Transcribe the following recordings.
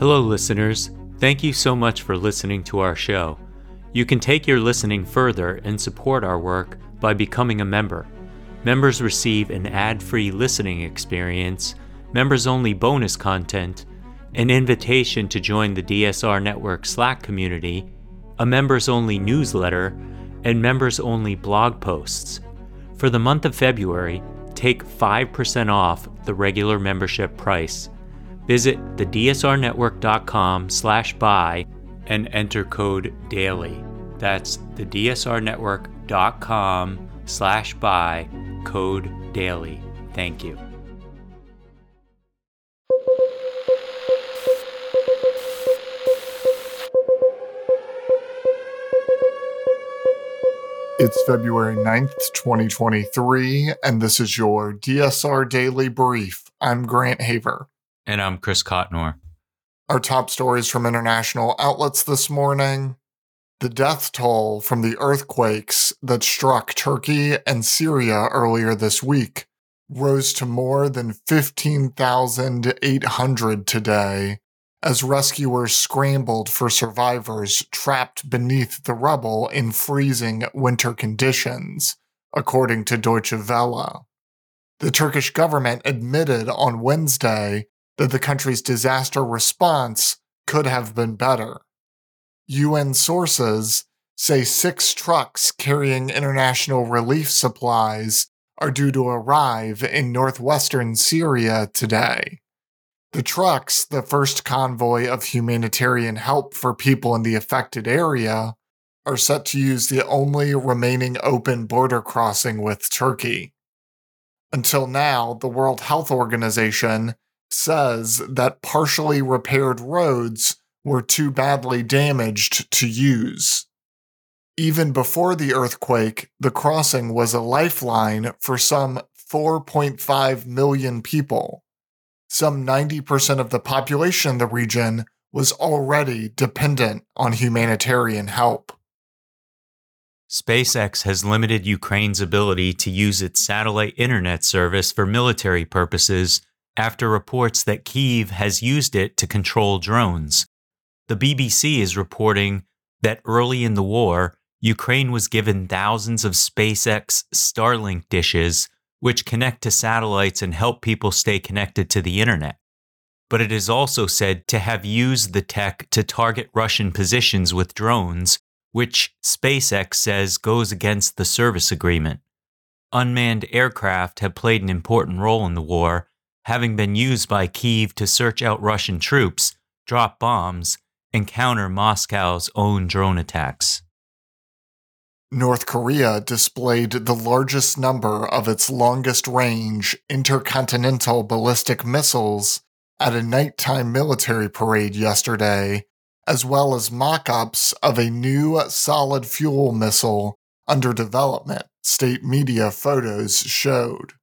Hello, listeners. Thank you so much for listening to our show. You can take your listening further and support our work by becoming a member. Members receive an ad free listening experience, members only bonus content, an invitation to join the DSR Network Slack community, a members only newsletter, and members only blog posts. For the month of February, take 5% off the regular membership price. Visit thedsrnetwork.com slash buy and enter code DAILY. That's thedsrnetwork.com slash buy code DAILY. Thank you. It's February 9th, 2023, and this is your DSR Daily Brief. I'm Grant Haver. And I'm Chris Cotnor. Our top stories from international outlets this morning the death toll from the earthquakes that struck Turkey and Syria earlier this week rose to more than 15,800 today, as rescuers scrambled for survivors trapped beneath the rubble in freezing winter conditions, according to Deutsche Welle. The Turkish government admitted on Wednesday that the country's disaster response could have been better. UN sources say six trucks carrying international relief supplies are due to arrive in northwestern Syria today. The trucks, the first convoy of humanitarian help for people in the affected area, are set to use the only remaining open border crossing with Turkey. Until now, the World Health Organization says that partially repaired roads were too badly damaged to use. Even before the earthquake, the crossing was a lifeline for some 4.5 million people some 90% of the population in the region was already dependent on humanitarian help. SpaceX has limited Ukraine's ability to use its satellite internet service for military purposes after reports that Kyiv has used it to control drones. The BBC is reporting that early in the war, Ukraine was given thousands of SpaceX Starlink dishes which connect to satellites and help people stay connected to the internet. But it is also said to have used the tech to target Russian positions with drones, which SpaceX says goes against the service agreement. Unmanned aircraft have played an important role in the war, having been used by Kiev to search out Russian troops, drop bombs, and counter Moscow's own drone attacks. North Korea displayed the largest number of its longest range intercontinental ballistic missiles at a nighttime military parade yesterday, as well as mock ups of a new solid fuel missile under development, state media photos showed.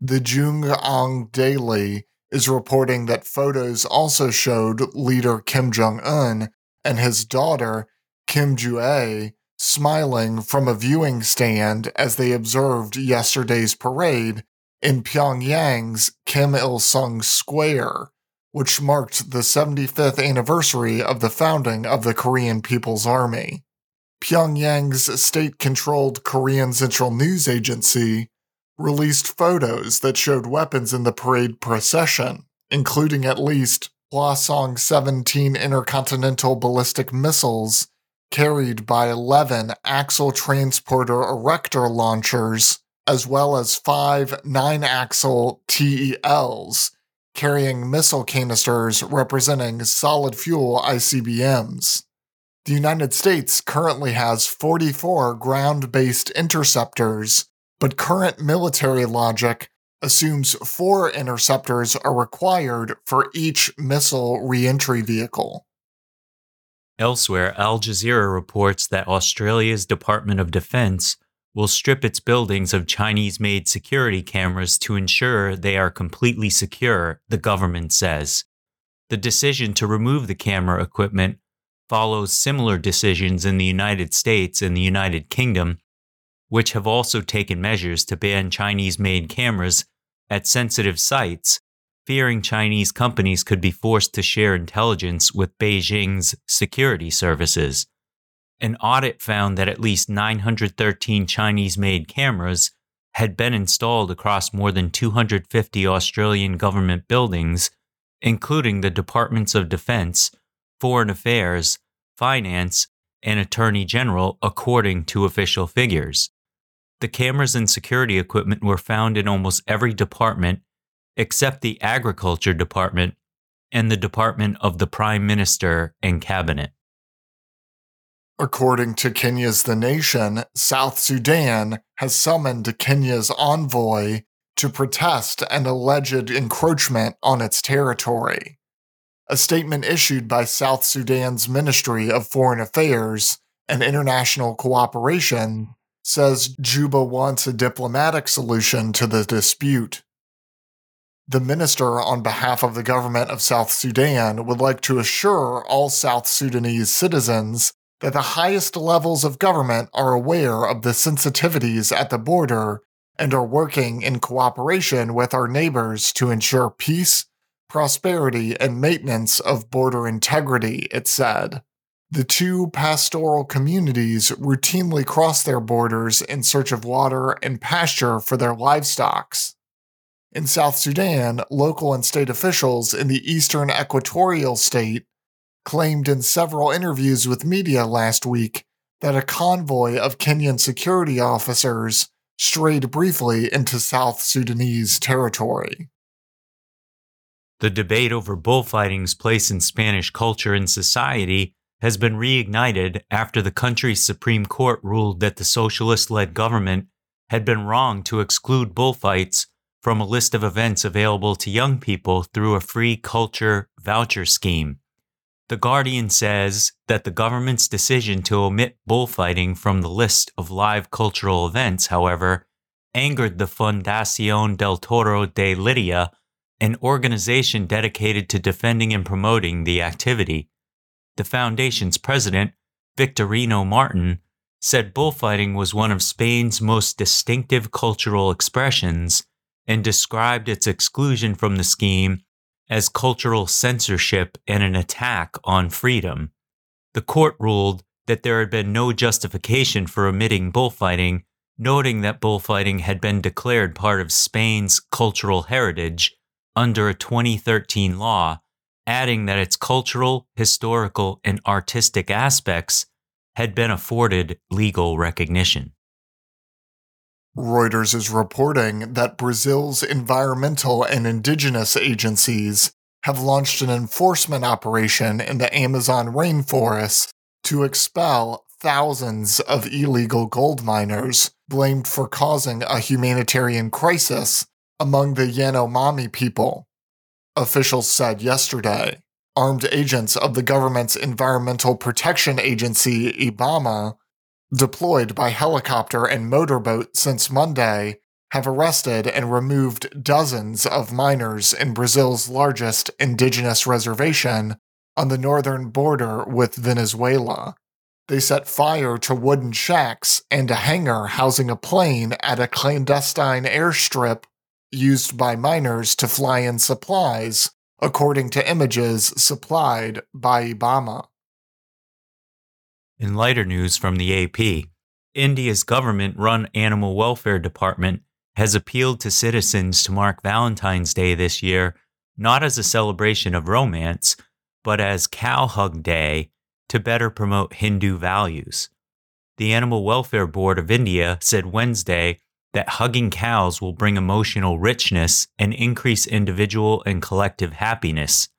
The JoongAng Daily is reporting that photos also showed leader Kim Jong un and his daughter, Kim ae smiling from a viewing stand as they observed yesterday's parade in Pyongyang's Kim Il sung Square, which marked the 75th anniversary of the founding of the Korean People's Army. Pyongyang's state controlled Korean Central News Agency released photos that showed weapons in the parade procession, including at least Hwasong 17 intercontinental ballistic missiles carried by 11 axle transporter erector launchers, as well as five nine axle TELs carrying missile canisters representing solid fuel ICBMs. The United States currently has 44 ground based interceptors, but current military logic assumes four interceptors are required for each missile reentry vehicle. Elsewhere, Al Jazeera reports that Australia's Department of Defense will strip its buildings of Chinese made security cameras to ensure they are completely secure, the government says. The decision to remove the camera equipment follows similar decisions in the United States and the United Kingdom, which have also taken measures to ban Chinese made cameras at sensitive sites fearing Chinese companies could be forced to share intelligence with Beijing's security services. An audit found that at least 913 Chinese made cameras had been installed across more than 250 Australian government buildings, including the Departments of Defense, Foreign Affairs, Finance, and Attorney General, according to official figures. The cameras and security equipment were found in almost every department except the Agriculture Department and the Department of the Prime Minister and Cabinet. According to Kenya's The Nation, South Sudan has summoned Kenya's envoy to protest an alleged encroachment on its territory. A statement issued by South Sudan's Ministry of Foreign Affairs and International Cooperation says Juba wants a diplomatic solution to the dispute. The minister, on behalf of the government of South Sudan, would like to assure all South Sudanese citizens that the highest levels of government are aware of the sensitivities at the border and are working in cooperation with our neighbors to ensure peace, prosperity, and maintenance of border integrity, it said. The two pastoral communities routinely cross their borders in search of water and pasture for their livestock. In South Sudan, local and state officials in the eastern equatorial state claimed in several interviews with media last week that a convoy of Kenyan security officers strayed briefly into South Sudanese territory. The debate over bullfighting's place in Spanish culture and society has been reignited after the country's Supreme Court ruled that the socialist led government had been wrong to exclude bullfights from a list of events available to young people through a free culture voucher scheme. The Guardian says that the government's decision to omit bullfighting from the list of live cultural events, however, angered the Fundación del Toro de Lidia, an organization dedicated to defending and promoting the activity. The foundation's president, Victorino Martin, said bullfighting was one of Spain's most distinctive cultural expressions and described its exclusion from the scheme as cultural censorship and an attack on freedom. The court ruled that there had been no justification for omitting bullfighting, noting that bullfighting had been declared part of Spain's cultural heritage under a 2013 law, adding that its cultural, historical, and artistic aspects had been afforded legal recognition. Reuters is reporting that Brazil's environmental and indigenous agencies have launched an enforcement operation in the Amazon rainforest to expel thousands of illegal gold miners blamed for causing a humanitarian crisis among the Yanomami people. Officials said yesterday armed agents of the government's Environmental Protection Agency, IBAMA, deployed by helicopter and motorboat since Monday, have arrested and removed dozens of miners in Brazil's largest indigenous reservation on the northern border with Venezuela. They set fire to wooden shacks and a hangar housing a plane at a clandestine airstrip used by miners to fly in supplies, according to images supplied by Ibama. In lighter news from the AP, India's government run animal welfare department has appealed to citizens to mark Valentine's Day this year not as a celebration of romance, but as Cow Hug Day to better promote Hindu values. The Animal Welfare Board of India said Wednesday that hugging cows will bring emotional richness and increase individual and collective happiness.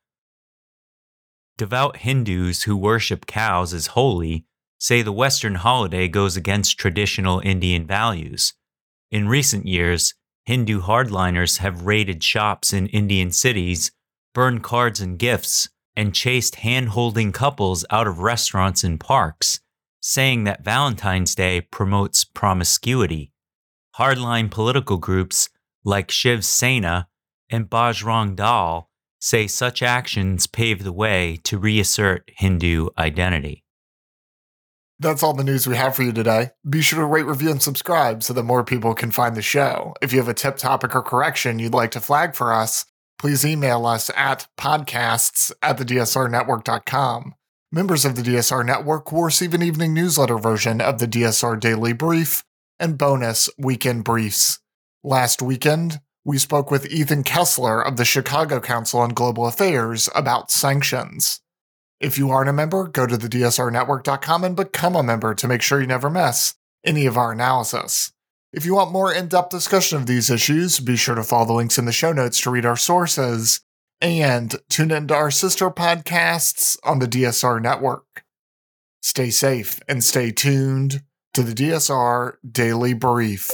Devout Hindus who worship cows as holy say the Western holiday goes against traditional Indian values. In recent years, Hindu hardliners have raided shops in Indian cities, burned cards and gifts, and chased hand holding couples out of restaurants and parks, saying that Valentine's Day promotes promiscuity. Hardline political groups like Shiv Sena and Bajrang Dal say such actions pave the way to reassert Hindu identity. That's all the news we have for you today. Be sure to rate, review, and subscribe so that more people can find the show. If you have a tip, topic, or correction you'd like to flag for us, please email us at podcasts at thedsrnetwork.com. Members of the DSR Network will receive an evening newsletter version of the DSR Daily Brief and bonus weekend briefs. Last weekend, we spoke with Ethan Kessler of the Chicago Council on Global Affairs about sanctions. If you aren't a member, go to thedsrnetwork.com and become a member to make sure you never miss any of our analysis. If you want more in depth discussion of these issues, be sure to follow the links in the show notes to read our sources and tune into our sister podcasts on the DSR network. Stay safe and stay tuned to the DSR Daily Brief.